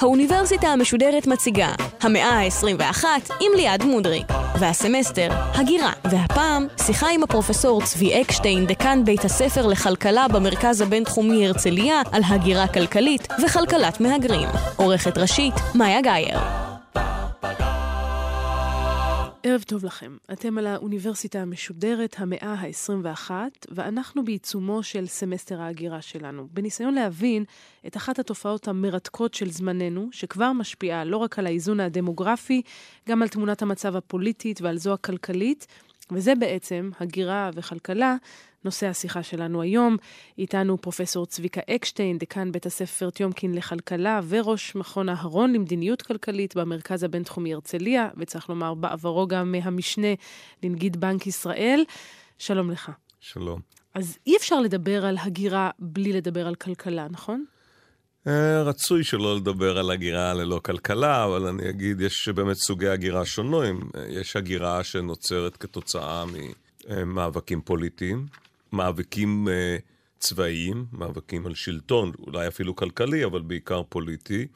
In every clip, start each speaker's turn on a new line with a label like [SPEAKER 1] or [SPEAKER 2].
[SPEAKER 1] האוניברסיטה המשודרת מציגה המאה ה-21 עם ליעד מודריק והסמסטר הגירה והפעם שיחה עם הפרופסור צבי אקשטיין דקן בית הספר לכלכלה במרכז הבינתחומי הרצליה על הגירה כלכלית וכלכלת מהגרים. עורכת ראשית מאיה גאייר
[SPEAKER 2] ערב טוב לכם. אתם על האוניברסיטה המשודרת, המאה ה-21, ואנחנו בעיצומו של סמסטר ההגירה שלנו, בניסיון להבין את אחת התופעות המרתקות של זמננו, שכבר משפיעה לא רק על האיזון הדמוגרפי, גם על תמונת המצב הפוליטית ועל זו הכלכלית, וזה בעצם, הגירה וכלכלה, נושא השיחה שלנו היום. איתנו פרופסור צביקה אקשטיין, דקן בית הספר טיומקין לכלכלה וראש מכון אהרון למדיניות כלכלית במרכז הבינתחומי הרצליה, וצריך לומר בעברו גם המשנה לנגיד בנק ישראל. שלום לך.
[SPEAKER 3] שלום.
[SPEAKER 2] אז אי אפשר לדבר על הגירה בלי לדבר על כלכלה, נכון?
[SPEAKER 3] אה, רצוי שלא לדבר על הגירה ללא כלכלה, אבל אני אגיד, יש באמת סוגי הגירה שונים. יש הגירה שנוצרת כתוצאה ממאבקים פוליטיים, מאבקים אה, צבאיים, מאבקים על שלטון, אולי אפילו כלכלי, אבל בעיקר פוליטי,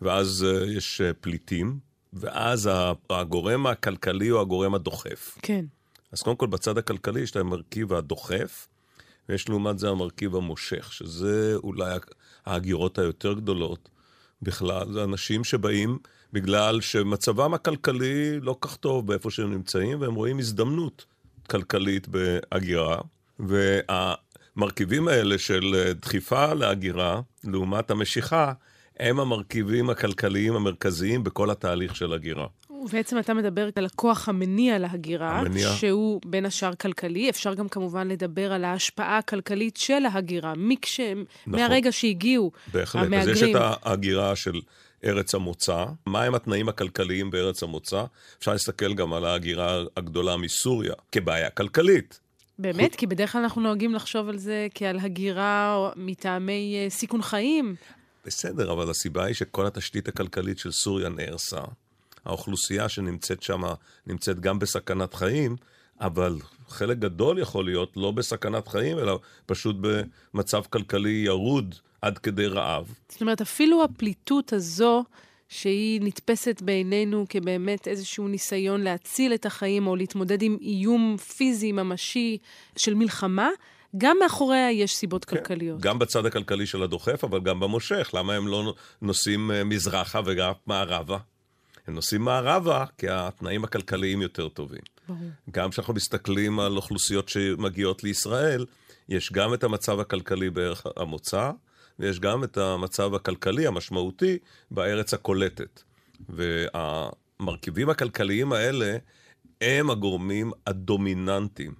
[SPEAKER 3] ואז אה, יש פליטים, ואז הגורם הכלכלי הוא הגורם הדוחף.
[SPEAKER 2] כן.
[SPEAKER 3] אז קודם כל, בצד הכלכלי יש את המרכיב הדוחף, ויש לעומת זה המרכיב המושך, שזה אולי ההגירות היותר גדולות בכלל. זה אנשים שבאים בגלל שמצבם הכלכלי לא כך טוב באיפה שהם נמצאים, והם רואים הזדמנות כלכלית בהגירה. והמרכיבים האלה של דחיפה להגירה, לעומת המשיכה, הם המרכיבים הכלכליים המרכזיים בכל התהליך של הגירה.
[SPEAKER 2] ובעצם אתה מדבר על הכוח המניע להגירה,
[SPEAKER 3] המניע.
[SPEAKER 2] שהוא בין השאר כלכלי. אפשר גם כמובן לדבר על ההשפעה הכלכלית של ההגירה, מכשהם,
[SPEAKER 3] נכון.
[SPEAKER 2] מהרגע שהגיעו
[SPEAKER 3] בהחלט. אז
[SPEAKER 2] המהגרים.
[SPEAKER 3] יש את ההגירה של ארץ המוצא. מהם התנאים הכלכליים בארץ המוצא? אפשר להסתכל גם על ההגירה הגדולה מסוריה כבעיה כלכלית.
[SPEAKER 2] באמת? כי בדרך כלל אנחנו נוהגים לחשוב על זה כעל הגירה מטעמי אה, סיכון חיים.
[SPEAKER 3] בסדר, אבל הסיבה היא שכל התשתית הכלכלית של סוריה נהרסה. האוכלוסייה שנמצאת שם נמצאת גם בסכנת חיים, אבל חלק גדול יכול להיות לא בסכנת חיים, אלא פשוט במצב כלכלי ירוד עד כדי רעב.
[SPEAKER 2] זאת אומרת, אפילו הפליטות הזו, שהיא נתפסת בעינינו כבאמת איזשהו ניסיון להציל את החיים או להתמודד עם איום פיזי ממשי של מלחמה, גם מאחוריה יש סיבות
[SPEAKER 3] כן,
[SPEAKER 2] כלכליות.
[SPEAKER 3] גם בצד הכלכלי של הדוחף, אבל גם במושך. למה הם לא נוסעים אה, מזרחה וגם מערבה? הם נוסעים מערבה כי התנאים הכלכליים יותר טובים.
[SPEAKER 2] ברור.
[SPEAKER 3] גם כשאנחנו מסתכלים על אוכלוסיות שמגיעות לישראל, יש גם את המצב הכלכלי בערך המוצא, ויש גם את המצב הכלכלי המשמעותי בארץ הקולטת. והמרכיבים הכלכליים האלה הם הגורמים הדומיננטיים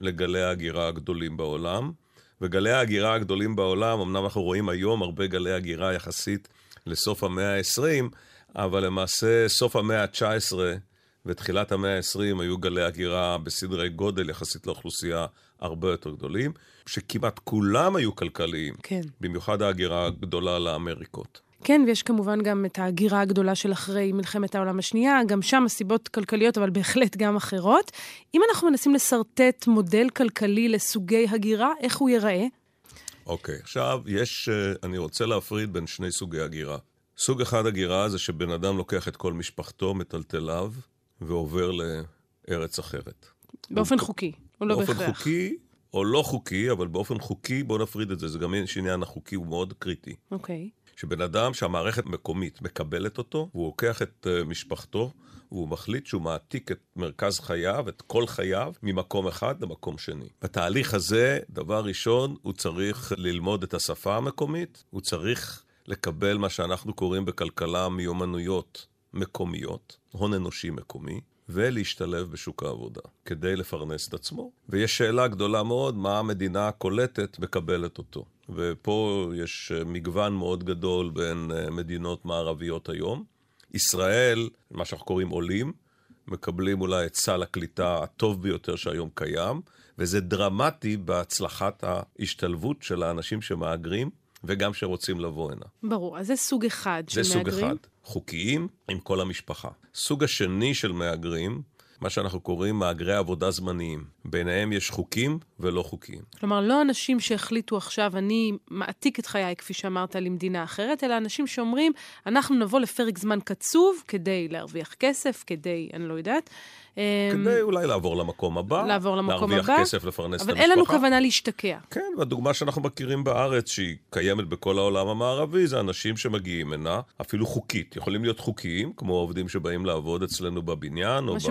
[SPEAKER 3] לגלי ההגירה הגדולים בעולם. וגלי ההגירה הגדולים בעולם, אמנם אנחנו רואים היום הרבה גלי הגירה יחסית לסוף המאה ה-20, אבל למעשה סוף המאה ה-19 ותחילת המאה ה-20 היו גלי הגירה בסדרי גודל יחסית לאוכלוסייה הרבה יותר גדולים, שכמעט כולם היו כלכליים,
[SPEAKER 2] כן.
[SPEAKER 3] במיוחד ההגירה הגדולה לאמריקות.
[SPEAKER 2] כן, ויש כמובן גם את ההגירה הגדולה של אחרי מלחמת העולם השנייה, גם שם הסיבות כלכליות, אבל בהחלט גם אחרות. אם אנחנו מנסים לשרטט מודל כלכלי לסוגי הגירה, איך הוא ייראה?
[SPEAKER 3] אוקיי, עכשיו יש, אה, אני רוצה להפריד בין שני סוגי הגירה. סוג אחד הגירה זה שבן אדם לוקח את כל משפחתו, מטלטליו, ועובר לארץ אחרת.
[SPEAKER 2] באופן חוקי, או לא
[SPEAKER 3] באופן
[SPEAKER 2] בהכרח.
[SPEAKER 3] חוקי או לא חוקי, אבל באופן חוקי, בואו נפריד את זה, זה גם עניין החוקי, הוא מאוד קריטי.
[SPEAKER 2] אוקיי.
[SPEAKER 3] שבן אדם שהמערכת מקומית מקבלת אותו, והוא לוקח את uh, משפחתו, והוא מחליט שהוא מעתיק את מרכז חייו, את כל חייו, ממקום אחד למקום שני. בתהליך הזה, דבר ראשון, הוא צריך ללמוד את השפה המקומית, הוא צריך לקבל מה שאנחנו קוראים בכלכלה מיומנויות מקומיות, הון אנושי מקומי, ולהשתלב בשוק העבודה, כדי לפרנס את עצמו. ויש שאלה גדולה מאוד, מה המדינה הקולטת מקבלת אותו. ופה יש אה, מגוון מאוד גדול בין אה, מדינות מערביות היום. ישראל, מה שאנחנו קוראים עולים, מקבלים אולי את סל הקליטה הטוב ביותר שהיום קיים, וזה דרמטי בהצלחת ההשתלבות של האנשים שמהגרים, וגם שרוצים לבוא הנה.
[SPEAKER 2] ברור, אז זה סוג אחד של
[SPEAKER 3] זה
[SPEAKER 2] מהגרים.
[SPEAKER 3] סוג אחד, חוקיים עם כל המשפחה. סוג השני של מהגרים מה שאנחנו קוראים מהגרי עבודה זמניים. ביניהם יש חוקים ולא חוקיים.
[SPEAKER 2] כלומר, לא אנשים שהחליטו עכשיו, אני מעתיק את חיי, כפי שאמרת, למדינה אחרת, אלא אנשים שאומרים, אנחנו נבוא לפרק זמן קצוב כדי להרוויח כסף, כדי, אני לא יודעת.
[SPEAKER 3] אמ, כדי אולי לעבור למקום הבא.
[SPEAKER 2] לעבור למקום
[SPEAKER 3] להרוויח
[SPEAKER 2] הבא.
[SPEAKER 3] כסף, לפרנס את
[SPEAKER 2] אבל
[SPEAKER 3] המשפחה.
[SPEAKER 2] אין לנו כוונה להשתקע.
[SPEAKER 3] כן, והדוגמה שאנחנו מכירים בארץ, שהיא קיימת בכל העולם המערבי, זה אנשים שמגיעים הנה, אפילו חוקית. יכולים להיות חוקיים, כמו עובדים שבאים לעבוד אצלנו בבניין, או
[SPEAKER 2] מה
[SPEAKER 3] ב...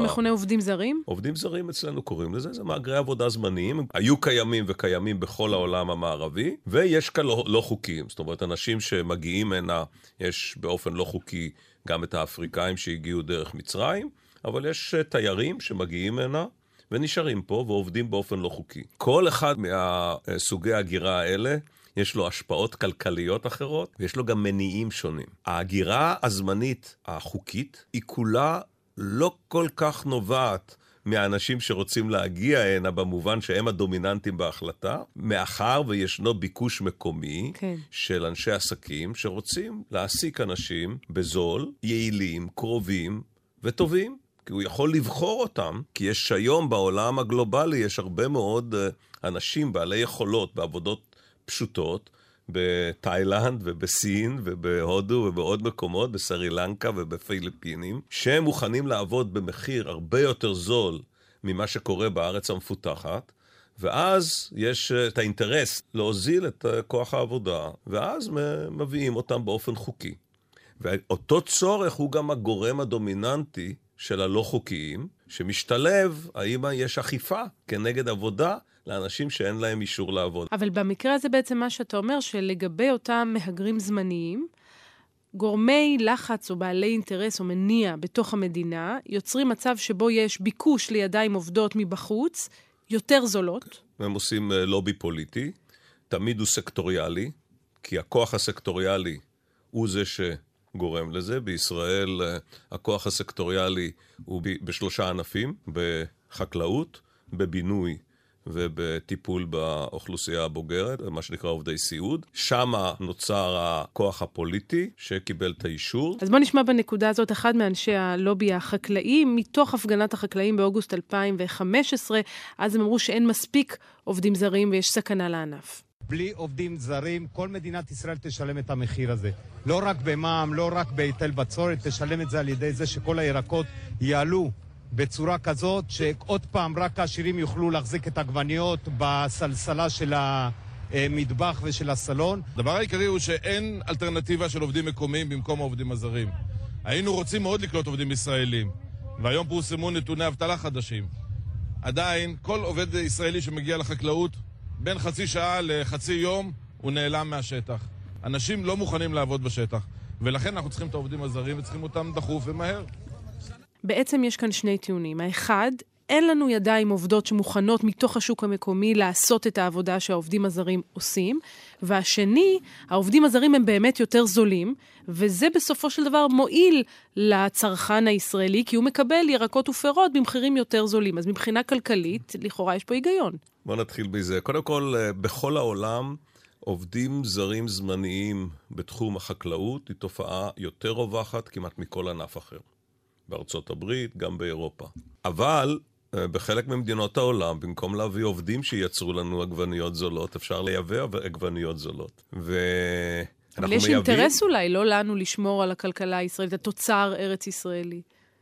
[SPEAKER 2] עובדים זרים.
[SPEAKER 3] עובדים זרים אצלנו קוראים לזה, זה מהגרי עבודה זמניים, היו קיימים וקיימים בכל העולם המערבי, ויש כאן לא, לא חוקיים, זאת אומרת, אנשים שמגיעים הנה, יש באופן לא חוקי גם את האפריקאים שהגיעו דרך מצרים, אבל יש אה, תיירים שמגיעים הנה ונשארים פה ועובדים באופן לא חוקי. כל אחד מהסוגי ההגירה האלה, יש לו השפעות כלכליות אחרות, ויש לו גם מניעים שונים. ההגירה הזמנית החוקית היא כולה לא כל כך נובעת מהאנשים שרוצים להגיע הנה במובן שהם הדומיננטים בהחלטה, מאחר וישנו ביקוש מקומי
[SPEAKER 2] כן.
[SPEAKER 3] של אנשי עסקים שרוצים להעסיק אנשים בזול, יעילים, קרובים וטובים. כי הוא יכול לבחור אותם, כי יש היום בעולם הגלובלי, יש הרבה מאוד אה, אנשים בעלי יכולות בעבודות פשוטות, בתאילנד ובסין ובהודו ובעוד מקומות, בסרי לנקה ובפיליפינים, שהם מוכנים לעבוד במחיר הרבה יותר זול ממה שקורה בארץ המפותחת. ואז יש אה, את האינטרס להוזיל את אה, כוח העבודה, ואז מביאים אותם באופן חוקי. ואותו צורך הוא גם הגורם הדומיננטי של הלא חוקיים, שמשתלב, האם יש אכיפה כנגד עבודה לאנשים שאין להם אישור לעבוד.
[SPEAKER 2] אבל במקרה הזה בעצם מה שאתה אומר, שלגבי אותם מהגרים זמניים, גורמי לחץ או בעלי אינטרס או מניע בתוך המדינה יוצרים מצב שבו יש ביקוש לידיים עובדות מבחוץ, יותר זולות.
[SPEAKER 3] הם עושים אה, לובי פוליטי, תמיד הוא סקטוריאלי, כי הכוח הסקטוריאלי הוא זה שגורם לזה. בישראל אה, הכוח הסקטוריאלי הוא בשלושה ענפים, בחקלאות, בבינוי ובטיפול באוכלוסייה הבוגרת, מה שנקרא עובדי סיעוד. שם נוצר הכוח הפוליטי שקיבל את האישור.
[SPEAKER 2] אז בוא נשמע בנקודה הזאת אחד מאנשי הלובי החקלאי, מתוך הפגנת החקלאים באוגוסט 2015, אז הם אמרו שאין מספיק עובדים זרים ויש סכנה לענף.
[SPEAKER 4] בלי עובדים זרים, כל מדינת ישראל תשלם את המחיר הזה. לא רק במע"מ, לא רק בהיטל בצורת, תשלם את זה על ידי זה שכל הירקות יעלו בצורה כזאת שעוד פעם רק העשירים יוכלו להחזיק את העגבניות בסלסלה של המטבח ושל הסלון.
[SPEAKER 5] הדבר העיקרי הוא שאין אלטרנטיבה של עובדים מקומיים במקום העובדים הזרים. היינו רוצים מאוד לקלוט עובדים ישראלים, והיום פורסמו נתוני אבטלה חדשים. עדיין, כל עובד ישראלי שמגיע לחקלאות, בין חצי שעה לחצי יום, הוא נעלם מהשטח. אנשים לא מוכנים לעבוד בשטח, ולכן אנחנו צריכים את העובדים הזרים וצריכים אותם דחוף ומהר.
[SPEAKER 2] בעצם יש כאן שני טיעונים. האחד, אין לנו ידיים עובדות שמוכנות מתוך השוק המקומי לעשות את העבודה שהעובדים הזרים עושים. והשני, העובדים הזרים הם באמת יותר זולים, וזה בסופו של דבר מועיל לצרכן הישראלי, כי הוא מקבל ירקות ופירות במחירים יותר זולים. אז מבחינה כלכלית, לכאורה יש פה היגיון.
[SPEAKER 3] בוא נתחיל בזה. קודם כל, אה, בכל העולם, עובדים זרים זמניים בתחום החקלאות היא תופעה יותר רווחת כמעט מכל ענף אחר. בארצות הברית, גם באירופה. אבל אה, בחלק ממדינות העולם, במקום להביא עובדים שייצרו לנו עגבניות זולות, אפשר לייבא עגבניות זולות. ו...
[SPEAKER 2] אבל יש מייבאים... אינטרס אולי, לא לנו לשמור על הכלכלה הישראלית, התוצר ארץ ישראלי.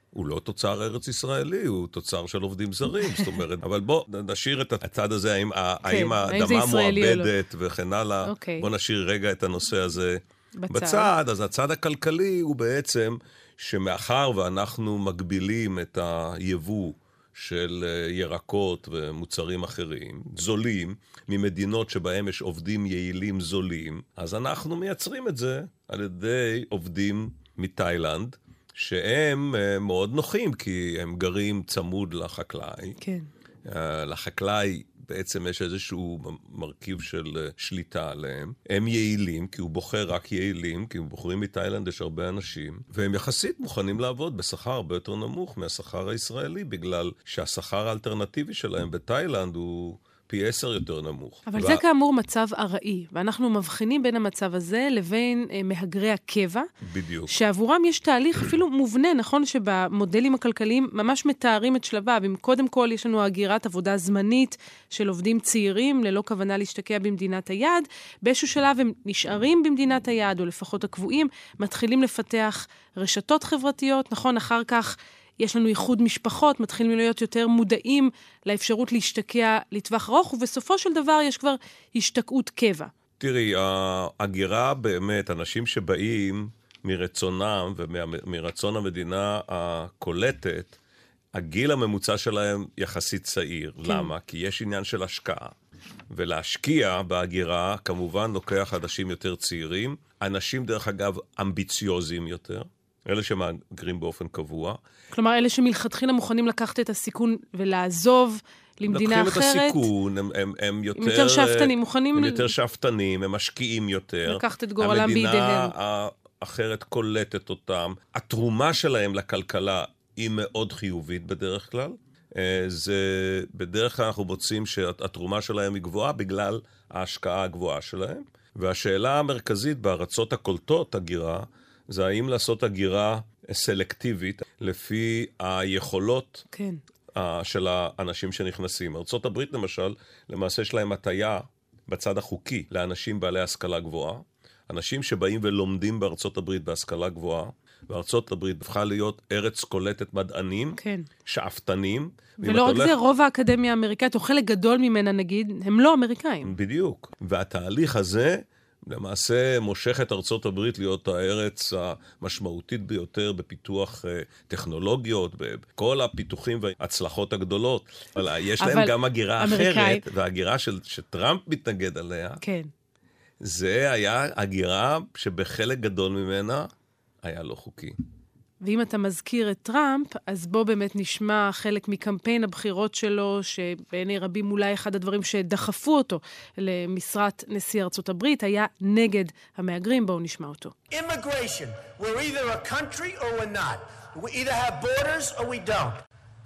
[SPEAKER 3] הוא לא תוצר ארץ ישראלי, הוא תוצר של עובדים זרים, זאת אומרת, אבל בוא נשאיר את הצד הזה, האם, כן, האם האדמה לא? מועבדת לא. וכן הלאה. Okay. אוקיי. בוא נשאיר רגע את הנושא הזה בצד. בצד. אז הצד הכלכלי הוא בעצם שמאחר ואנחנו מגבילים את היבוא של אה, ירקות ומוצרים אחרים, זולים, ממדינות שבהם יש עובדים יעילים זולים, אז אנחנו מייצרים את זה על ידי עובדים מתאילנד, שהם אה, מאוד נוחים, כי הם גרים צמוד לחקלאי.
[SPEAKER 2] כן.
[SPEAKER 3] אה, לחקלאי בעצם יש איזשהו מרכיב של אה, שליטה עליהם. הם יעילים, כי הוא בוחר רק יעילים, כי הם בוחרים מתאילנד, יש הרבה אנשים, והם יחסית מוכנים לעבוד בשכר הרבה יותר נמוך מהשכר הישראלי, בגלל שהשכר האלטרנטיבי שלהם בתאילנד הוא פי עשר יותר נמוך.
[SPEAKER 2] אבל
[SPEAKER 3] וה-
[SPEAKER 2] זה כאמור מצב ארעי, ואנחנו מבחינים בין המצב הזה לבין אה, מהגרי הקבע,
[SPEAKER 3] בדיוק.
[SPEAKER 2] שעבורם יש תהליך אפילו מובנה, נכון שבמודלים הכלכליים ממש מתארים את שלביו. אם קודם כל יש לנו הגירת עבודה זמנית של עובדים צעירים ללא כוונה להשתקע במדינת היעד, באיזשהו שלב הם נשארים במדינת היעד, או לפחות הקבועים, מתחילים לפתח רשתות חברתיות, נכון, אחר כך יש לנו איחוד משפחות, מתחילים להיות יותר מודעים לאפשרות להשתקע לטווח ארוך, ובסופו של דבר יש כבר השתקעות קבע.
[SPEAKER 3] תראי, ההגירה באמת, אנשים שבאים מרצונם ומרצון המדינה הקולטת, הגיל הממוצע שלהם יחסית צעיר.
[SPEAKER 2] כן.
[SPEAKER 3] למה? כי יש עניין של השקעה. ולהשקיע בהגירה, כמובן, לוקח אנשים יותר צעירים. אנשים, דרך אגב, אמביציוזיים יותר. אלה שמהגרים באופן קבוע.
[SPEAKER 2] כלומר, אלה שמלכתחילה מוכנים לקחת את הסיכון ולעזוב למדינה
[SPEAKER 3] לוקחים
[SPEAKER 2] אחרת.
[SPEAKER 3] את הסיכון, הם, הם, הם יותר...
[SPEAKER 2] הם יותר שאפתנים, מוכנים
[SPEAKER 3] הם יותר שאפתנים, הם משקיעים יותר.
[SPEAKER 2] לקחת את גורלם בידיהם.
[SPEAKER 3] המדינה האחרת קולטת אותם. התרומה שלהם לכלכלה היא מאוד חיובית בדרך כלל. אה, זה, בדרך כלל אנחנו מוצאים שהתרומה שלהם היא גבוהה בגלל ההשקעה הגבוהה שלהם. והשאלה המרכזית בארצות הקולטות הגירה, זה האם לעשות הגירה סלקטיבית לפי היכולות
[SPEAKER 2] כן.
[SPEAKER 3] אה, של האנשים שנכנסים. ארה"ב למשל, למעשה יש להם הטיה בצד החוקי לאנשים בעלי השכלה גבוהה. אנשים שבאים ולומדים בארצות הברית בהשכלה גבוהה, וארצות הברית הפכה להיות ארץ קולטת מדענים,
[SPEAKER 2] כן.
[SPEAKER 3] שאפתנים.
[SPEAKER 2] ולא רק
[SPEAKER 3] הולך-
[SPEAKER 2] זה, רוב האקדמיה האמריקאית, או חלק גדול ממנה נגיד, הם לא אמריקאים.
[SPEAKER 3] בדיוק. והתהליך הזה למעשה מושך את ארצות הברית להיות הארץ המשמעותית ביותר בפיתוח אה, טכנולוגיות, בכל הפיתוחים וההצלחות הגדולות. אבל יש להם
[SPEAKER 2] אבל
[SPEAKER 3] גם הגירה
[SPEAKER 2] אמריקאית-
[SPEAKER 3] אחרת, וההגירה של, שטראמפ מתנגד עליה,
[SPEAKER 2] כן.
[SPEAKER 3] זה היה הגירה שבחלק גדול ממנה היה לא חוקי.
[SPEAKER 2] ואם אתה מזכיר את טראמפ, אז בוא באמת נשמע חלק מקמפיין הבחירות שלו, שבעיני רבים אולי אחד הדברים שדחפו אותו למשרת נשיא ארצות הברית, היה נגד המהגרים. בואו נשמע אותו.
[SPEAKER 6] Immigration. We're either a country or we're not. We either have borders or we don't.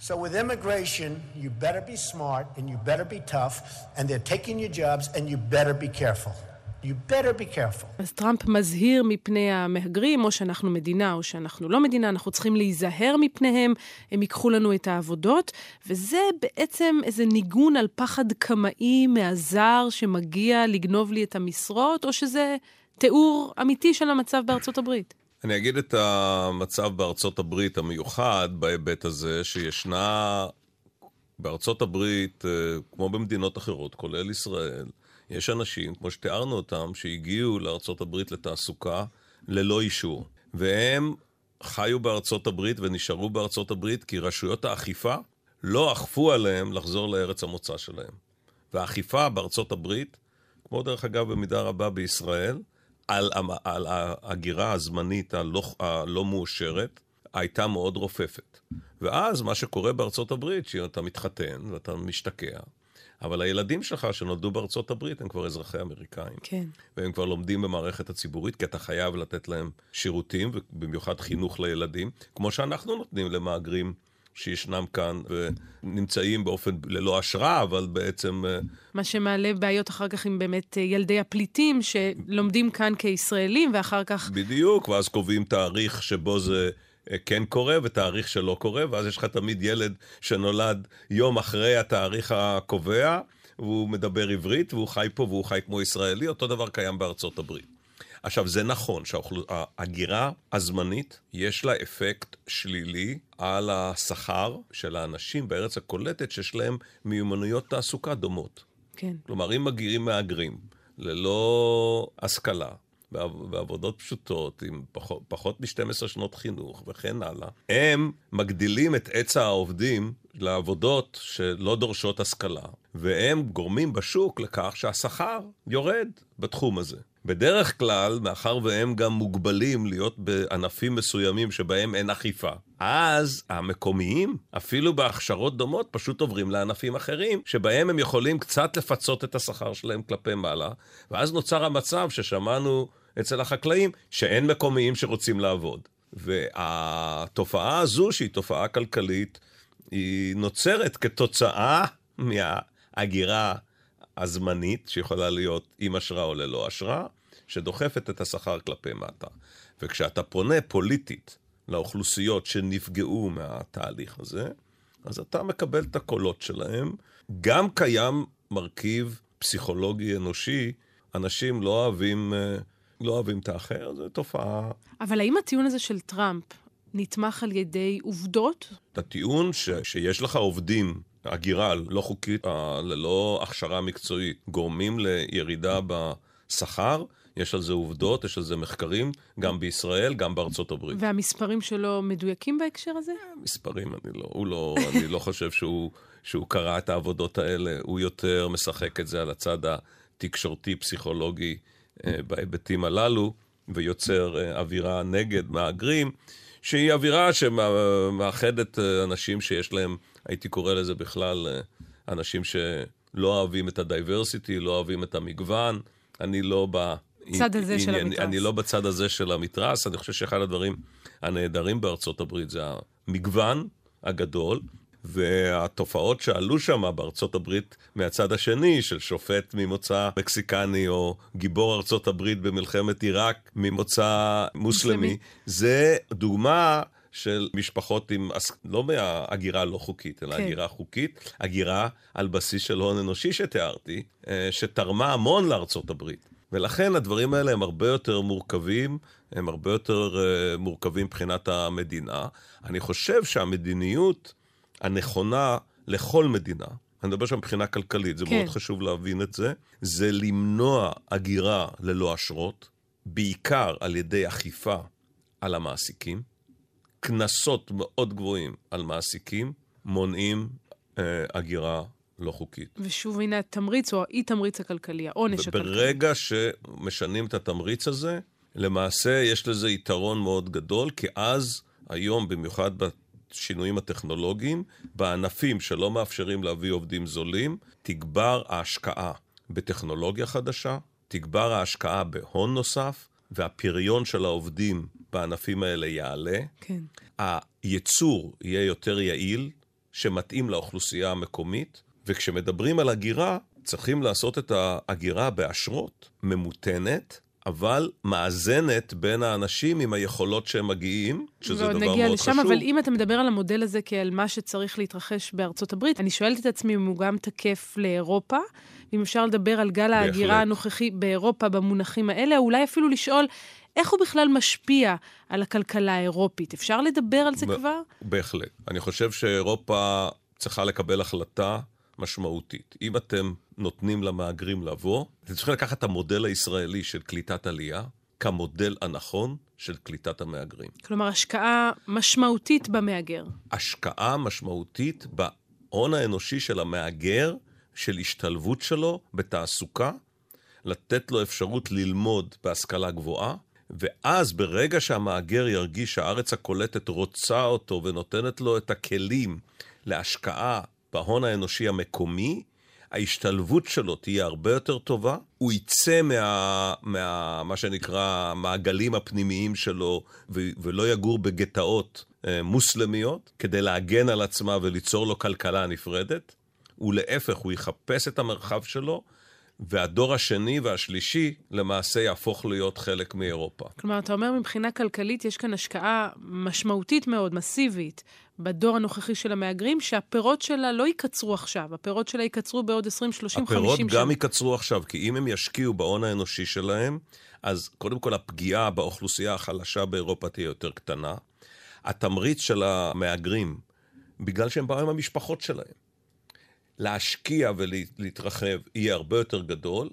[SPEAKER 6] So with immigration, you better be smart and you better be tough, and they're taking your jobs, and you better be careful. You better be careful.
[SPEAKER 2] אז טראמפ מזהיר מפני המהגרים, או שאנחנו מדינה או שאנחנו לא מדינה, אנחנו צריכים להיזהר מפניהם, הם ייקחו לנו את העבודות, וזה בעצם איזה ניגון על פחד קמאי מהזר שמגיע לגנוב לי את המשרות, או שזה תיאור אמיתי של המצב בארצות הברית.
[SPEAKER 3] אני אגיד את המצב בארצות הברית המיוחד בהיבט הזה, שישנה בארצות הברית, אה, כמו במדינות אחרות, כולל ישראל, יש אנשים, כמו שתיארנו אותם, שהגיעו לארצות הברית לתעסוקה ללא אישור. והם חיו בארצות הברית ונשארו בארצות הברית כי רשויות האכיפה לא אכפו עליהם לחזור לארץ המוצא שלהם. והאכיפה בארצות הברית, כמו דרך אגב במידה רבה בישראל, על, על ההגירה הזמנית הלא, הלא מאושרת, הייתה מאוד רופפת. ואז מה שקורה בארצות הברית, שאתה מתחתן ואתה משתקע, אבל הילדים שלך שנולדו בארצות הברית הם כבר אזרחי אמריקאים.
[SPEAKER 2] כן.
[SPEAKER 3] והם כבר לומדים במערכת הציבורית, כי אתה חייב לתת להם שירותים, ובמיוחד חינוך לילדים, כמו שאנחנו נותנים למהגרים שישנם כאן ונמצאים באופן ללא אשרה, אבל בעצם... אה,
[SPEAKER 2] מה שמעלה בעיות אחר כך עם באמת אה, ילדי הפליטים שלומדים כאן כישראלים, ואחר כך...
[SPEAKER 3] בדיוק, ואז קובעים תאריך שבו זה כן קורה ותאריך שלא קורה, ואז יש לך תמיד ילד שנולד יום אחרי התאריך הקובע, והוא מדבר עברית, והוא חי פה והוא חי כמו ישראלי, אותו דבר קיים בארצות הברית. עכשיו, זה נכון שההגירה הזמנית, יש לה אפקט שלילי על השכר של האנשים בארץ הקולטת שיש להם מיומנויות תעסוקה דומות.
[SPEAKER 2] כן.
[SPEAKER 3] כלומר, אם מגיעים מהגרים ללא השכלה, בעב- בעבודות פשוטות, עם פחות, פחות מ-12 שנות חינוך וכן הלאה, הם מגדילים את היצע העובדים לעבודות שלא דורשות השכלה, והם גורמים בשוק לכך שהשכר יורד בתחום הזה. בדרך כלל, מאחר והם גם מוגבלים להיות בענפים מסוימים שבהם אין אכיפה, אז המקומיים, אפילו בהכשרות דומות, פשוט עוברים לענפים אחרים, שבהם הם יכולים קצת לפצות את השכר שלהם כלפי מעלה, ואז נוצר המצב ששמענו אצל החקלאים, שאין מקומיים שרוצים לעבוד. והתופעה הזו, שהיא תופעה כלכלית, היא נוצרת כתוצאה מההגירה הזמנית, שיכולה להיות עם אשרה או ללא אשרה, שדוחפת את השכר כלפי מטה. וכשאתה פונה פוליטית לאוכלוסיות שנפגעו מהתהליך הזה, אז אתה מקבל את הקולות שלהם. גם קיים מרכיב פסיכולוגי אנושי, אנשים לא אוהבים, אה, לא אוהבים את האחר, זו תופעה...
[SPEAKER 2] אבל האם הטיעון הזה של טראמפ נתמך על ידי עובדות?
[SPEAKER 3] הטיעון ש, שיש לך עובדים, הגירה לא חוקית, אה, ללא הכשרה מקצועית, גורמים לירידה בשכר, יש על זה עובדות, יש על זה מחקרים, גם בישראל, גם בארצות הברית.
[SPEAKER 2] והמספרים שלו מדויקים בהקשר הזה?
[SPEAKER 3] מספרים, אני לא, הוא לא, אני לא חושב שהוא, שהוא קרא את העבודות האלה, הוא יותר משחק את זה על הצד התקשורתי-פסיכולוגי אה, בהיבטים הללו, ויוצר אה, אווירה נגד מהגרים, שהיא אווירה שמאחדת אה, אנשים שיש להם, הייתי קורא לזה בכלל, אנשים שלא אוהבים את ה diversity, לא אוהבים את המגוון. אני לא ב...
[SPEAKER 2] בצד הזה של המתרס.
[SPEAKER 3] אני לא בצד הזה של המתרס, אני חושב שאחד הדברים הנהדרים בארצות הברית זה המגוון הגדול, והתופעות שעלו שם בארצות הברית מהצד השני, של שופט ממוצא מקסיקני, או גיבור ארצות הברית במלחמת עיראק ממוצא מוסלמי, מוסלמי. זה דוגמה של משפחות עם, לא מהגירה לא חוקית, אלא כן. הגירה חוקית, הגירה על בסיס של הון אנושי שתיארתי, אה, שתרמה המון לארצות הברית. ולכן הדברים האלה הם הרבה יותר מורכבים, הם הרבה יותר uh, מורכבים מבחינת המדינה. אני חושב שהמדיניות הנכונה לכל מדינה, אני מדבר שם מבחינה כלכלית, זה כן. מאוד חשוב להבין את זה, זה למנוע הגירה ללא אשרות, בעיקר על ידי אכיפה על המעסיקים, קנסות מאוד גבוהים על מעסיקים, מונעים אה, הגירה לא חוקית.
[SPEAKER 2] ושוב, הנה התמריץ או האי-תמריץ הכלכלי, העונש הכלכלי.
[SPEAKER 3] ברגע שמשנים את התמריץ הזה, למעשה יש לזה יתרון מאוד גדול, כי אז, היום, במיוחד בשינויים הטכנולוגיים, בענפים שלא מאפשרים להביא עובדים זולים, תגבר ההשקעה בטכנולוגיה חדשה, תגבר ההשקעה בהון נוסף, והפריון של העובדים בענפים האלה יעלה.
[SPEAKER 2] כן.
[SPEAKER 3] הייצור יהיה יותר יעיל, שמתאים לאוכלוסייה המקומית, וכשמדברים על הגירה, צריכים לעשות את ההגירה באשרות, ממותנת, אבל מאזנת בין האנשים עם היכולות שהם מגיעים, שזה דבר מאוד
[SPEAKER 2] לשם,
[SPEAKER 3] חשוב.
[SPEAKER 2] אבל אם אתה מדבר על המודל הזה כעל מה שצריך להתרחש בארצות הברית, אני שואלת את עצמי אם הוא גם תקף לאירופה, אם אפשר לדבר על גל ההגירה הנוכחי באירופה במונחים האלה, או אולי אפילו לשאול איך הוא בכלל משפיע על הכלכלה האירופית. אפשר לדבר על זה כבר?
[SPEAKER 3] בהחלט. אני חושב שאירופה צריכה לקבל החלטה משמעותית. אם אתם נותנים למהגרים לבוא, אתם צריכים לקחת את המודל הישראלי של קליטת עלייה כמודל הנכון של קליטת המהגרים.
[SPEAKER 2] כלומר, השקעה משמעותית במהגר.
[SPEAKER 3] השקעה משמעותית בהון האנושי של המהגר, של השתלבות שלו בתעסוקה, לתת לו אפשרות ללמוד בהשכלה גבוהה, ואז ברגע שהמהגר ירגיש שהארץ הקולטת רוצה אותו ונותנת לו את הכלים להשקעה בהון האנושי המקומי, ההשתלבות שלו תהיה הרבה יותר טובה, הוא יצא מה, מה מה שנקרא, המעגלים הפנימיים שלו, ו, ולא יגור בגטאות אה, מוסלמיות, כדי להגן על עצמה וליצור לו כלכלה נפרדת, ולהפך, הוא יחפש את המרחב שלו, והדור השני והשלישי למעשה יהפוך להיות חלק מאירופה.
[SPEAKER 2] כלומר, אתה אומר מבחינה כלכלית יש כאן השקעה משמעותית מאוד, מסיבית, בדור הנוכחי של המהגרים, שהפירות שלה לא ייקצרו עכשיו, הפירות שלה ייקצרו בעוד 20, 30, 50
[SPEAKER 3] שנה. הפירות גם ייקצרו עכשיו, כי אם הם ישקיעו בהון האנושי שלהם, אז קודם כל הפגיעה באוכלוסייה החלשה באירופה תהיה יותר קטנה. התמריץ של המהגרים, בגלל שהם באו עם המשפחות שלהם, להשקיע ולהתרחב יהיה הרבה יותר גדול,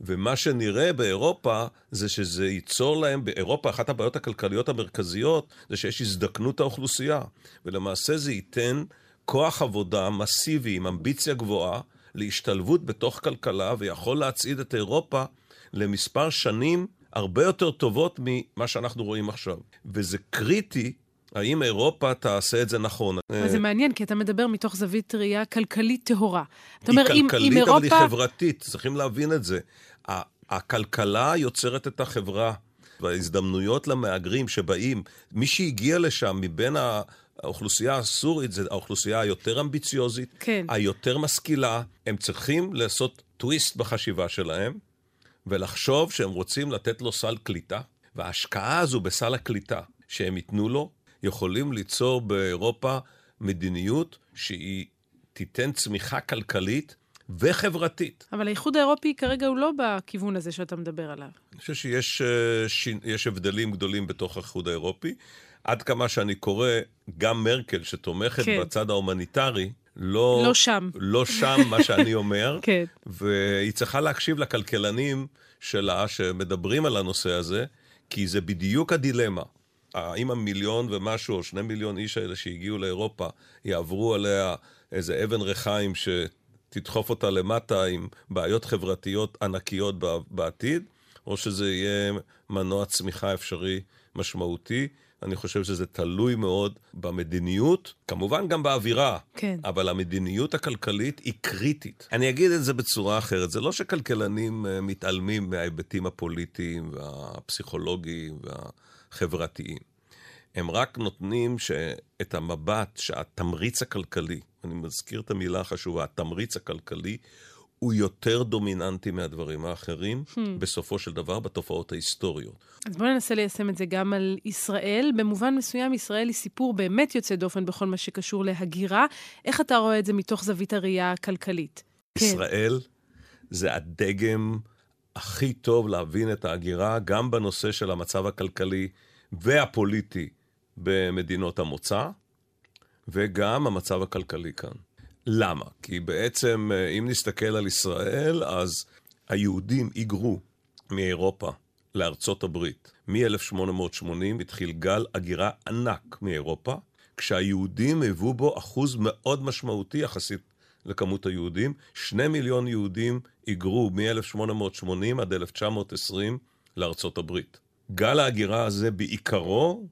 [SPEAKER 3] ומה שנראה באירופה זה שזה ייצור להם, באירופה אחת הבעיות הכלכליות המרכזיות זה שיש הזדקנות האוכלוסייה, ולמעשה זה ייתן כוח עבודה מסיבי עם אמביציה גבוהה להשתלבות בתוך כלכלה ויכול להצעיד את אירופה למספר שנים הרבה יותר טובות ממה שאנחנו רואים עכשיו. וזה קריטי האם אירופה תעשה את זה נכון?
[SPEAKER 2] אבל זה מעניין, כי אתה מדבר מתוך זווית ראייה כלכלית טהורה.
[SPEAKER 3] היא אומר, כלכלית, אם, אם אירופה... אבל היא חברתית, צריכים להבין את זה. הכלכלה יוצרת את החברה, וההזדמנויות למהגרים שבאים, מי שהגיע לשם מבין האוכלוסייה הסורית זה האוכלוסייה היותר אמביציוזית,
[SPEAKER 2] כן.
[SPEAKER 3] היותר משכילה. הם צריכים לעשות טוויסט בחשיבה שלהם, ולחשוב שהם רוצים לתת לו סל קליטה, וההשקעה הזו בסל הקליטה שהם ייתנו לו, יכולים ליצור באירופה מדיניות שהיא תיתן צמיחה כלכלית וחברתית.
[SPEAKER 2] אבל האיחוד האירופי כרגע הוא לא בכיוון הזה שאתה מדבר עליו.
[SPEAKER 3] אני חושב שיש אה, ש... יש הבדלים גדולים בתוך האיחוד האירופי. עד כמה שאני קורא, גם מרקל, שתומכת
[SPEAKER 2] כן.
[SPEAKER 3] בצד ההומניטרי, לא...
[SPEAKER 2] לא שם.
[SPEAKER 3] לא שם, מה שאני אומר.
[SPEAKER 2] כן.
[SPEAKER 3] והיא צריכה להקשיב לכלכלנים שלה שמדברים על הנושא הזה, כי זה בדיוק הדילמה. האם המיליון ומשהו, או שני מיליון איש האלה שהגיעו לאירופה, יעברו עליה איזה אבן ריחיים שתדחוף אותה למטה עם בעיות חברתיות ענקיות בעתיד, או שזה יהיה מנוע צמיחה אפשרי משמעותי. אני חושב שזה תלוי מאוד במדיניות, כמובן גם באווירה,
[SPEAKER 2] כן.
[SPEAKER 3] אבל המדיניות הכלכלית היא קריטית. אני אגיד את זה בצורה אחרת, זה לא שכלכלנים אה, מתעלמים מההיבטים הפוליטיים והפסיכולוגיים והחברתיים. הם רק נותנים ש... את המבט שהתמריץ הכלכלי, אני מזכיר את המילה החשובה, התמריץ הכלכלי, הוא יותר דומיננטי מהדברים האחרים, hmm. בסופו של דבר, בתופעות ההיסטוריות.
[SPEAKER 2] אז בואו ננסה ליישם את זה גם על ישראל. במובן מסוים, ישראל היא סיפור באמת יוצא דופן בכל מה שקשור להגירה. איך אתה רואה את זה מתוך זווית הראייה הכלכלית?
[SPEAKER 3] ישראל זה הדגם הכי טוב להבין את ההגירה, גם בנושא של המצב הכלכלי והפוליטי במדינות המוצא, וגם המצב הכלכלי כאן. למה? כי בעצם, אה, אם נסתכל על ישראל, אז היהודים היגרו מאירופה לארצות הברית. מ-1880 התחיל גל הגירה ענק מאירופה, כשהיהודים היוו בו אחוז מאוד משמעותי יחסית לכמות היהודים. שני מיליון יהודים היגרו מ-1880 עד 1920 לארצות הברית. גל ההגירה הזה בעיקרו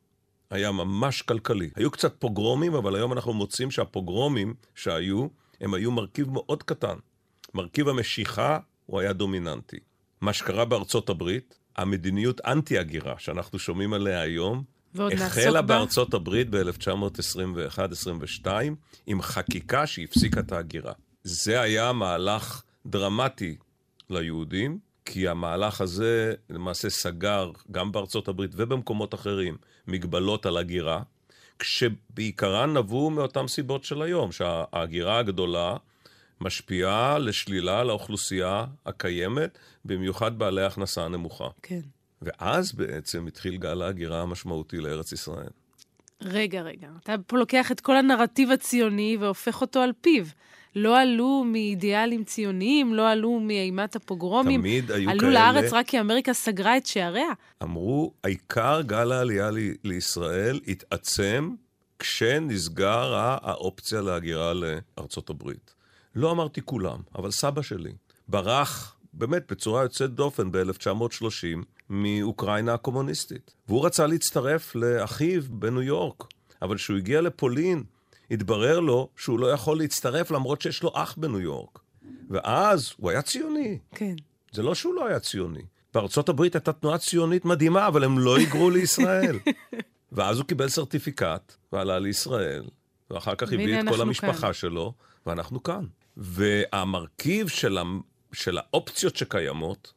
[SPEAKER 3] היה ממש כלכלי. היו קצת פוגרומים, אבל היום אנחנו מוצאים שהפוגרומים שהיו, הם היו מרכיב מאוד קטן. מרכיב המשיכה הוא היה דומיננטי. מה שקרה בארצות הברית, המדיניות אנטי-הגירה שאנחנו שומעים עליה היום, החלה
[SPEAKER 2] בה.
[SPEAKER 3] בארצות הברית ב-1921-22 עם חקיקה שהפסיקה את ההגירה. זה היה מהלך דרמטי ליהודים, כי המהלך הזה למעשה סגר גם בארצות הברית ובמקומות אחרים מגבלות על הגירה, כשבעיקרן נבעו מאותן סיבות של היום, שההגירה הגדולה משפיעה לשלילה על האוכלוסייה הקיימת, במיוחד בעלי הכנסה נמוכה.
[SPEAKER 2] כן.
[SPEAKER 3] ואז בעצם התחיל גל ההגירה המשמעותי לארץ ישראל.
[SPEAKER 2] רגע, רגע. אתה פה לוקח את כל הנרטיב הציוני והופך אותו על פיו. לא עלו מאידיאלים ציוניים, לא עלו מאימת הפוגרומים.
[SPEAKER 3] תמיד היו
[SPEAKER 2] עלו
[SPEAKER 3] כאלה-
[SPEAKER 2] לארץ רק כי אמריקה סגרה את שעריה.
[SPEAKER 3] אמרו, העיקר גל העלייה ל- לישראל התעצם כשנסגר האופציה להגירה לארצות הברית. לא אמרתי כולם, אבל סבא שלי ברח, באמת, בצורה יוצאת דופן ב-1930 מאוקראינה הקומוניסטית. והוא רצה להצטרף לאחיו בניו יורק, אבל כשהוא הגיע לפולין, התברר לו שהוא לא יכול להצטרף למרות שיש לו אח בניו יורק. ואז הוא היה ציוני.
[SPEAKER 2] כן.
[SPEAKER 3] זה לא שהוא לא היה ציוני. בארצות הברית הייתה תנועה ציונית מדהימה, אבל הם לא היגרו לישראל. ואז הוא קיבל סרטיפיקט ועלה לישראל, ואחר כך הביא את כל המשפחה
[SPEAKER 2] כאן.
[SPEAKER 3] שלו, ואנחנו כאן. והמרכיב של, ה... של האופציות שקיימות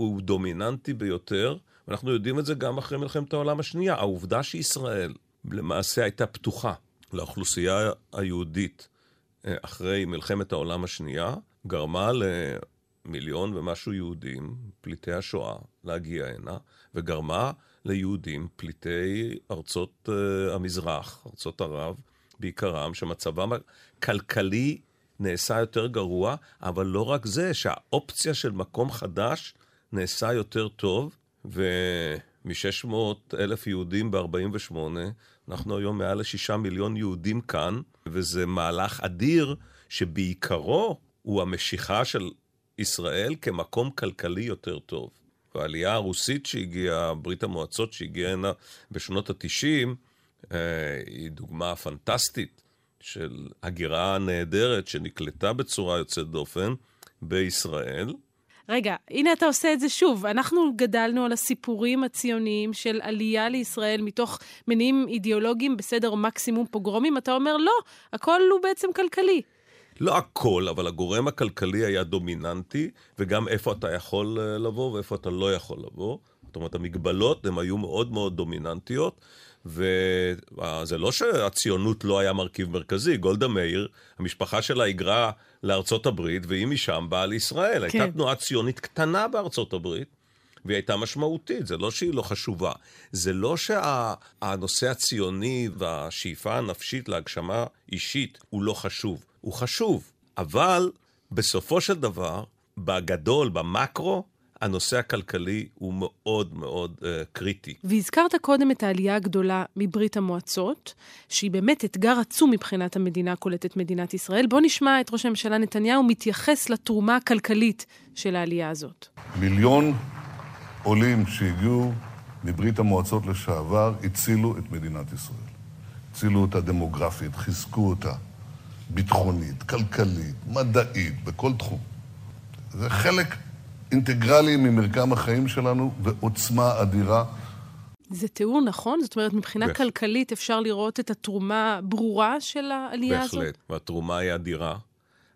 [SPEAKER 3] הוא דומיננטי ביותר, ואנחנו יודעים את זה גם אחרי מלחמת העולם השנייה. העובדה שישראל למעשה הייתה פתוחה לאוכלוסייה היהודית אה, אחרי מלחמת העולם השנייה, גרמה למיליון ומשהו יהודים, פליטי השואה, להגיע הנה, וגרמה ליהודים, פליטי ארצות uh, המזרח, ארצות ערב, בעיקרם, שמצבם הכלכלי נעשה יותר גרוע, אבל לא רק זה, שהאופציה של מקום חדש נעשה יותר טוב, ומ-600 אלף יהודים ב-48, אנחנו היום מעל לשישה מיליון יהודים כאן, וזה מהלך אדיר שבעיקרו הוא המשיכה של ישראל כמקום כלכלי יותר טוב. והעלייה הרוסית שהגיעה, ברית המועצות שהגיעה הנה בשנות ה-90, היא דוגמה פנטסטית של הגירה נהדרת שנקלטה בצורה יוצאת דופן בישראל.
[SPEAKER 2] רגע, הנה אתה עושה את זה שוב. אנחנו גדלנו על הסיפורים הציוניים של עלייה לישראל מתוך מניעים אידיאולוגיים בסדר מקסימום פוגרומים. אתה אומר, לא, הכל הוא בעצם כלכלי.
[SPEAKER 3] לא הכל, אבל הגורם הכלכלי היה דומיננטי, וגם איפה אתה יכול אה, לבוא ואיפה אתה לא יכול לבוא. זאת אומרת, המגבלות הן היו מאוד מאוד דומיננטיות, וזה לא שהציונות לא היה מרכיב מרכזי. גולדה מאיר, המשפחה שלה היגרה לארצות הברית, והיא משם באה לישראל. כן. הייתה תנועה ציונית קטנה בארצות הברית. והיא הייתה משמעותית, זה לא שהיא לא חשובה. זה לא שהנושא שה, הציוני והשאיפה הנפשית להגשמה אישית הוא לא חשוב. הוא חשוב, אבל בסופו של דבר, בגדול, במקרו, הנושא הכלכלי הוא מאוד מאוד uh, קריטי.
[SPEAKER 2] והזכרת קודם את העלייה הגדולה מברית המועצות, שהיא באמת אתגר עצום מבחינת המדינה הקולטת מדינת ישראל. בואו נשמע את ראש הממשלה נתניהו מתייחס לתרומה הכלכלית של העלייה הזאת.
[SPEAKER 7] מיליון עולים שהגיעו מברית המועצות לשעבר הצילו את מדינת ישראל. הצילו אותה דמוגרפית, חיזקו אותה ביטחונית, כלכלית, מדעית, בכל תחום. זה חלק אינטגרלי ממרקם החיים שלנו ועוצמה אדירה.
[SPEAKER 2] זה תיאור נכון? זאת אומרת, מבחינה בהח... כלכלית אפשר לראות את התרומה ברורה של העלייה
[SPEAKER 3] בהחלט. הזאת? בהחלט, והתרומה היא אדירה.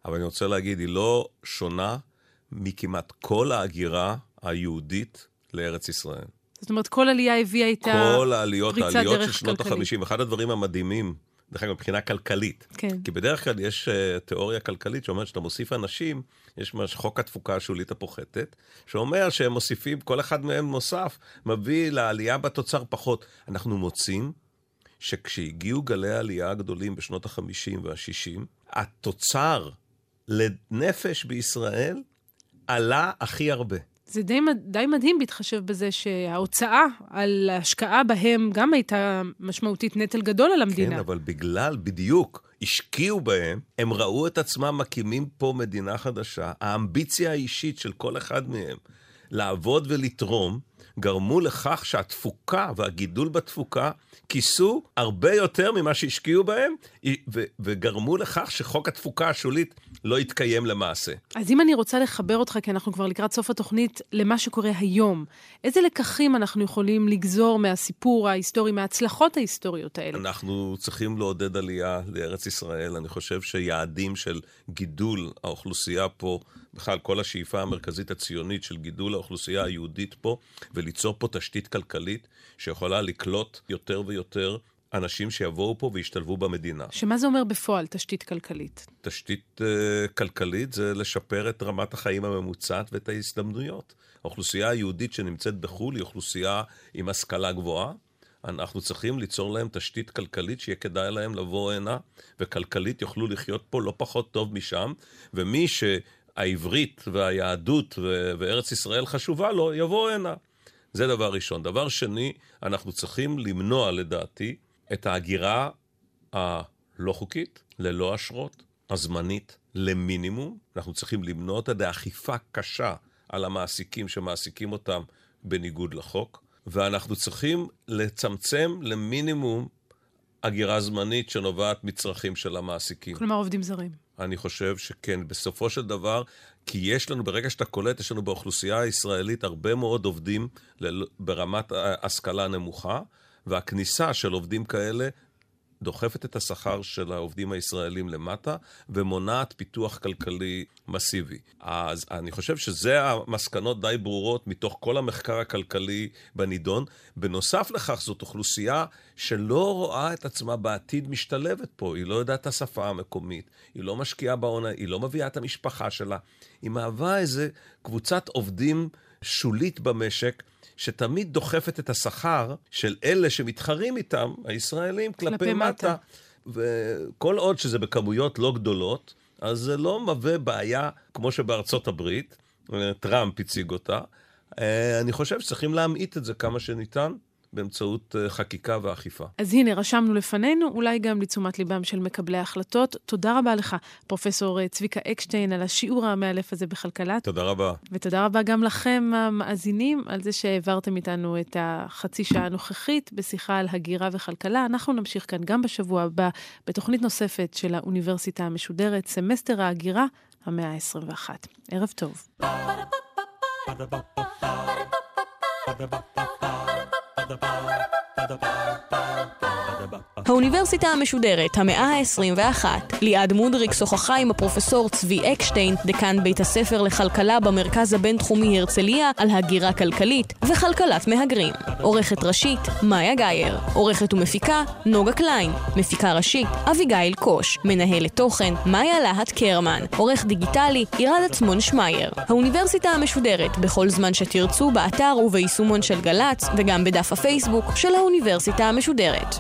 [SPEAKER 3] אבל אני רוצה להגיד, היא לא שונה מכמעט כל ההגירה היהודית לארץ ישראל.
[SPEAKER 2] זאת אומרת, כל עלייה הביאה איתה פריצת דרך כלכלית.
[SPEAKER 3] כל העליות, העליות של שנות ה-50. אחד הדברים המדהימים דרך אגב, מבחינה כלכלית.
[SPEAKER 2] כן.
[SPEAKER 3] כי בדרך כלל יש uh, תיאוריה כלכלית שאומרת שאתה מוסיף אנשים, יש ממש חוק התפוקה השולית הפוחתת, שאומר שהם מוסיפים, כל אחד מהם נוסף, מביא לעלייה בתוצר פחות. אנחנו מוצאים שכשהגיעו גלי העלייה הגדולים בשנות ה-50 וה-60, התוצר לנפש בישראל עלה הכי הרבה.
[SPEAKER 2] זה די, די מדהים בהתחשב בזה שההוצאה על ההשקעה בהם גם הייתה משמעותית נטל גדול על המדינה.
[SPEAKER 3] כן, אבל בגלל, בדיוק, השקיעו בהם, הם ראו את עצמם מקימים פה מדינה חדשה. האמביציה האישית של כל אחד מהם לעבוד ולתרום, גרמו לכך שהתפוקה והגידול בתפוקה כיסו הרבה יותר ממה שהשקיעו בהם, וגרמו לכך שחוק התפוקה השולית לא יתקיים למעשה.
[SPEAKER 2] אז אם אני רוצה לחבר אותך, כי אנחנו כבר לקראת סוף התוכנית, למה שקורה היום, איזה לקחים אנחנו יכולים לגזור מהסיפור ההיסטורי, מההצלחות ההיסטוריות האלה?
[SPEAKER 3] אנחנו צריכים לעודד עלייה לארץ ישראל. אני חושב שיעדים של גידול האוכלוסייה פה, בכלל כל השאיפה המרכזית הציונית של גידול האוכלוסייה היהודית פה, וליצור פה תשתית כלכלית שיכולה לקלוט יותר ויותר אנשים שיבואו פה וישתלבו במדינה.
[SPEAKER 2] שמה זה אומר בפועל, תשתית כלכלית?
[SPEAKER 3] תשתית uh, כלכלית זה לשפר את רמת החיים הממוצעת ואת ההזדמנויות. האוכלוסייה היהודית שנמצאת בחו"ל היא אוכלוסייה עם השכלה גבוהה. אנחנו צריכים ליצור להם תשתית כלכלית שיהיה כדאי להם לבוא הנה, וכלכלית יוכלו לחיות פה לא פחות טוב משם, ומי שהעברית והיהדות וארץ ישראל חשובה לו, יבוא הנה. זה דבר ראשון. דבר שני, אנחנו צריכים למנוע, לדעתי, את ההגירה הלא חוקית, ללא אשרות, הזמנית, למינימום. אנחנו צריכים למנוע אותה באכיפה קשה על המעסיקים שמעסיקים אותם בניגוד לחוק, ואנחנו צריכים לצמצם למינימום הגירה זמנית שנובעת מצרכים של המעסיקים.
[SPEAKER 2] כלומר עובדים זרים.
[SPEAKER 3] אני חושב שכן, בסופו של דבר, כי יש לנו, ברגע שאתה קולט, יש לנו באוכלוסייה הישראלית הרבה מאוד עובדים ברמת השכלה נמוכה, והכניסה של עובדים כאלה דוחפת את השכר של העובדים הישראלים למטה ומונעת פיתוח כלכלי מסיבי. אז אני חושב שזה המסקנות די ברורות מתוך כל המחקר הכלכלי בנידון. בנוסף לכך, זאת אוכלוסייה שלא רואה את עצמה בעתיד משתלבת פה. היא לא יודעת את השפה המקומית, היא לא משקיעה בהון, היא לא מביאה את המשפחה שלה. היא מהווה איזה קבוצת עובדים שולית במשק. שתמיד דוחפת את השכר של אלה שמתחרים איתם, הישראלים, כלפי, כלפי מטה. וכל עוד שזה בכמויות לא גדולות, אז זה לא מהווה בעיה כמו שבארצות הברית, טראמפ הציג אותה. אה, אני חושב שצריכים להמעיט את זה כמה שניתן. באמצעות אה, חקיקה ואכיפה.
[SPEAKER 2] אז הנה, רשמנו לפנינו, אולי גם לתשומת ליבם של מקבלי ההחלטות. תודה רבה לך, פרופ' אה, צביקה אקשטיין, על השיעור המאלף הזה בכלכלה.
[SPEAKER 3] תודה רבה.
[SPEAKER 2] ותודה רבה גם לכם, המאזינים, על זה שהעברתם איתנו את החצי שעה הנוכחית בשיחה על הגירה וכלכלה. אנחנו נמשיך כאן גם בשבוע הבא בתוכנית נוספת של האוניברסיטה המשודרת, סמסטר ההגירה, המאה ה-21. ערב טוב. The ba
[SPEAKER 1] האוניברסיטה המשודרת, המאה ה-21. ליעד מודריק שוחחה עם הפרופסור צבי אקשטיין, דקן בית הספר לכלכלה במרכז הבינתחומי הרצליה, על הגירה כלכלית וכלכלת מהגרים. עורכת ראשית, מאיה גאייר. עורכת ומפיקה, נוגה קליין. מפיקה ראשית, אביגיל קוש. מנהלת תוכן, מאיה להט קרמן. עורך דיגיטלי, ירד עצמון שמייר. האוניברסיטה המשודרת, בכל זמן שתרצו, באתר וביישומון של גל"צ, וגם בדף הפייסבוק של האוניברסיטה המשודרת.